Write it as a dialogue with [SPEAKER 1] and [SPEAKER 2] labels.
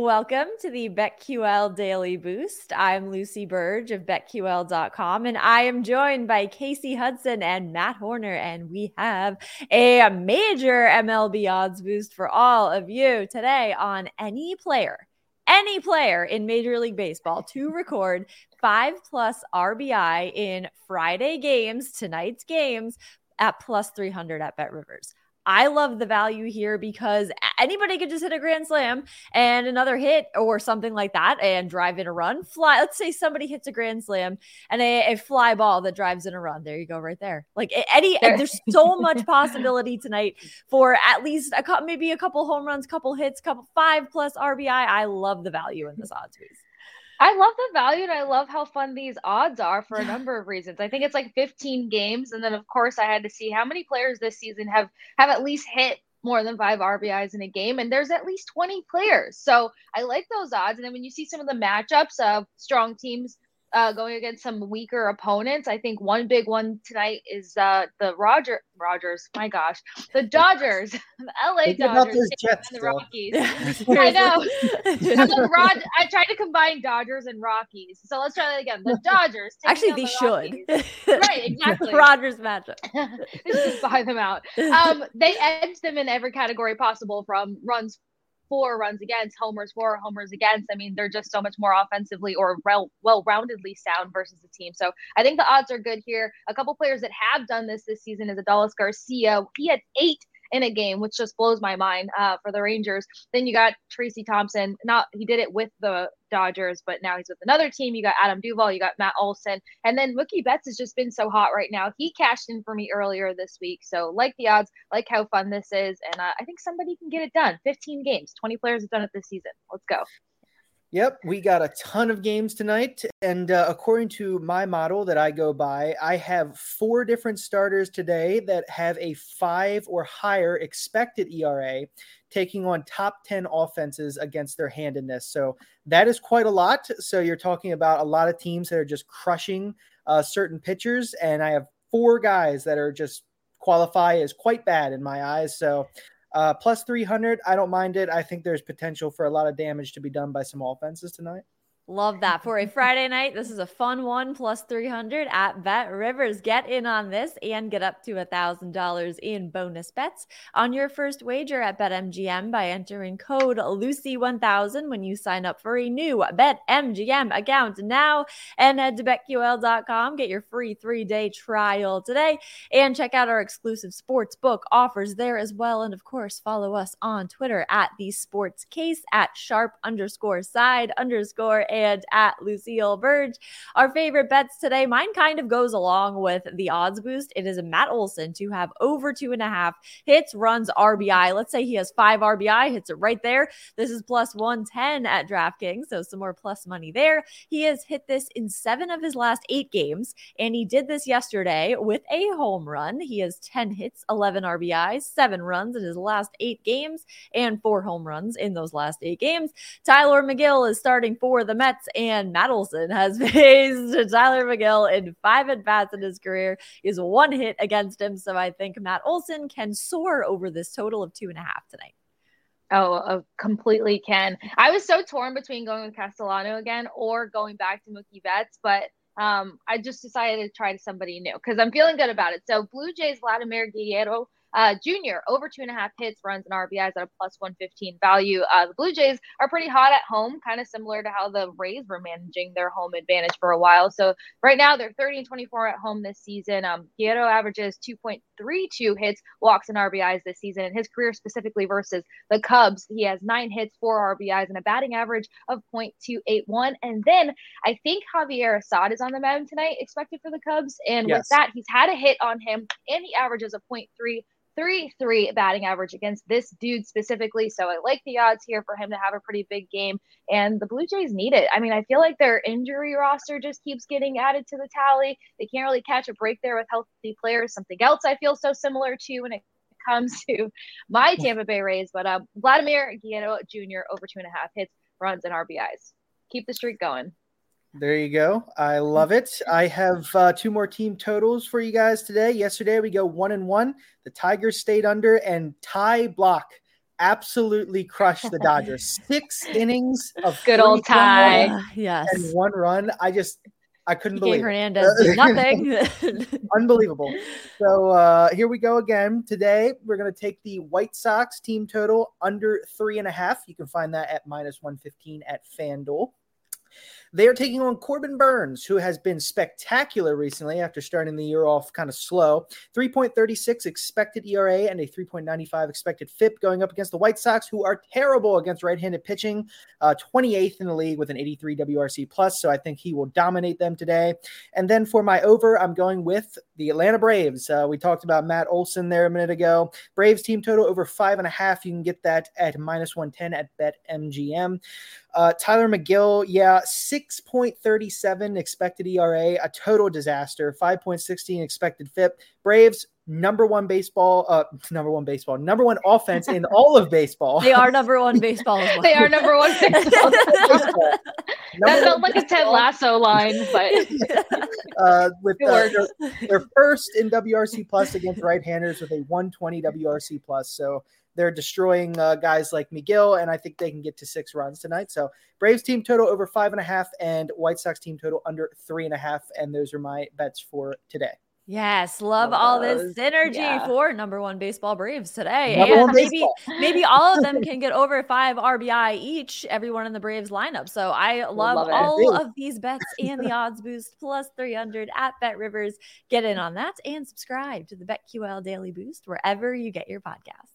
[SPEAKER 1] Welcome to the BetQL Daily Boost. I'm Lucy Burge of BetQL.com, and I am joined by Kasey Hudson and Matt Horner, and we have a major MLB odds boost for all of you today on any player, any player in Major League Baseball to record five plus RBI in Friday games, tonight's games at plus 300 at Bet Rivers. I love the value here because anybody could just hit a grand slam and another hit or something like that and drive in a run. Fly. Let's say somebody hits a grand slam and a, a fly ball that drives in a run. There you go, right there. Like any, there's so much possibility tonight for at least a couple, maybe a couple home runs, couple hits, couple five plus RBI. I love the value in this odds piece.
[SPEAKER 2] I love the value and I love how fun these odds are for a number of reasons. I think it's like 15 games and then of course I had to see how many players this season have have at least hit more than 5 RBIs in a game and there's at least 20 players. So I like those odds and then when you see some of the matchups of strong teams uh, going against some weaker opponents. I think one big one tonight is uh, the Roger Rogers. My gosh, the Dodgers, the LA Think Dodgers, Jets, and the Rockies. I know. Rod- I tried to combine Dodgers and Rockies, so let's try that again. The Dodgers.
[SPEAKER 1] Actually, they the
[SPEAKER 2] should. right, exactly.
[SPEAKER 1] Rogers matchup.
[SPEAKER 2] just buy them out. Um, they edge them in every category possible, from runs for runs against, homers for, homers against. I mean, they're just so much more offensively or well roundedly sound versus the team. So I think the odds are good here. A couple players that have done this this season is Adolis Garcia. He had eight in a game, which just blows my mind uh, for the Rangers. Then you got Trayce Thompson. Not he did it with the Dodgers, but now he's with another team. You got Adam Duvall, you got Matt Olson, and then Mookie Betts has just been so hot right now. He cashed in for me earlier this week, so like the odds, like how fun this is, and uh, I think somebody can get it done. 15 games, 20 players have done it this season. Let's go.
[SPEAKER 3] Yep, we got a ton of games tonight. And uh, according to my model that I go by, I have four different starters today that have a five or higher expected ERA, taking on top 10 offenses against their handedness. So that is quite a lot. So you're talking about a lot of teams that are just crushing uh, certain pitchers. And I have four guys that are just qualify as quite bad in my eyes. So uh, plus 300, I don't mind it. I think there's potential for a lot of damage to be done by some offenses tonight.
[SPEAKER 1] Love that for a Friday night. This is a fun one plus 300 at Bet Rivers. Get in on this and get up to a $1,000 in bonus bets on your first wager at BetMGM by entering code Lucy1000 when you sign up for a new BetMGM account now and head to BetQL.com. Get your free three day trial today and check out our exclusive sports book offers there as well. And of course, follow us on Twitter at the sports case at sharp underscore side underscore and at Lucille Burge. Our favorite bets today, mine kind of goes along with the odds boost. It is Matt Olson to have over two and a half hits, runs, RBI. Let's say he has five RBI, hits it right there. This is plus 110 at DraftKings, so some more plus money there. He has hit this in seven of his last eight games, and he did this yesterday with a home run. He has 10 hits, 11 RBIs, seven runs in his last eight games, and four home runs in those last eight games. Tylor Megill is starting for the Mets. Mets and Matt Olson has faced Tylor Megill in five at bats in his career. Has one hit against him. So I think Matt Olson can soar over this total of two and a half tonight.
[SPEAKER 2] Oh, uh, completely can. I was so torn between going with Castellano again or going back to Mookie Betts, but um, I just decided to try somebody new because I'm feeling good about it. So Blue Jays Vladimir Guerrero uh, junior, over two and a half hits, runs, and RBIs at a plus 115 value. Uh, the Blue Jays are pretty hot at home, kind of similar to how the Rays were managing their home advantage for a while. So right now they're 30 and 24 at home this season. Um, Guerrero averages 2.32 hits, walks, and RBIs this season. In his career specifically versus the Cubs, he has nine hits, four RBIs, and a batting average of 0.281. And then I think Javier Assad is on the mound tonight, expected for the Cubs. And yes. with that, he's had a hit on him, and he averages a 0.3 three three batting average against this dude specifically. So I like the odds here for him to have a pretty big game. And the Blue Jays need it. I mean, I feel like their injury roster just keeps getting added to the tally. They can't really catch a break there with healthy players. Something else I feel so similar to when it comes to my Tampa Bay Rays. But um, Vladimir Guerrero Jr. over two and a half hits, runs, and RBIs. Keep the streak going.
[SPEAKER 3] There you go. I love it. I have uh, two more team totals for you guys today. Yesterday we go one and one. The Tigers stayed under, and Ty Block absolutely crushed the Dodgers. Six innings of
[SPEAKER 2] good old Ty.
[SPEAKER 1] Uh, yes,
[SPEAKER 3] and one run. I just I couldn't
[SPEAKER 1] PK
[SPEAKER 3] believe
[SPEAKER 1] Hernandez did nothing.
[SPEAKER 3] Unbelievable. So uh, here we go again. Today we're going to take the White Sox team total under three and a half. You can find that at minus one fifteen at FanDuel. They are taking on Corbin Burnes, who has been spectacular recently after starting the year off kind of slow. 3.36 expected ERA and a 3.95 expected FIP going up against the White Sox, who are terrible against right handed pitching, uh, 28th in the league with an 83 WRC plus. So I think he will dominate them today. And then for my over, I'm going with the Atlanta Braves. Uh, we talked about Matt Olson there a minute ago. Braves team total over five and a half. You can get that at minus 110 at BetMGM. Uh, Tylor Megill, yeah, 6.37 expected ERA, a total disaster. 5.16 expected FIP. Braves, number one baseball, uh, number one baseball, number one offense in all of baseball.
[SPEAKER 1] They are number one baseball. Well.
[SPEAKER 2] they are number one baseball. baseball. that felt like a Ted Lasso line, but
[SPEAKER 3] uh, with uh, their, their first in WRC plus against right-handers with a 120 WRC plus. So they're destroying uh, guys like Megill, and I think they can get to six runs tonight. So Braves team total over five and a half, and White Sox team total under three and a half. And those are my bets for today.
[SPEAKER 1] Yes, love, love all those. this synergy yeah. for number one baseball Braves today.
[SPEAKER 3] Number
[SPEAKER 1] and maybe maybe all of them can get over five RBI each, everyone in the Braves lineup. So I love, love all of these bets and the odds boost plus 300 at Bet Rivers. Get in on that and subscribe to the BetQL Daily Boost wherever you get your podcast.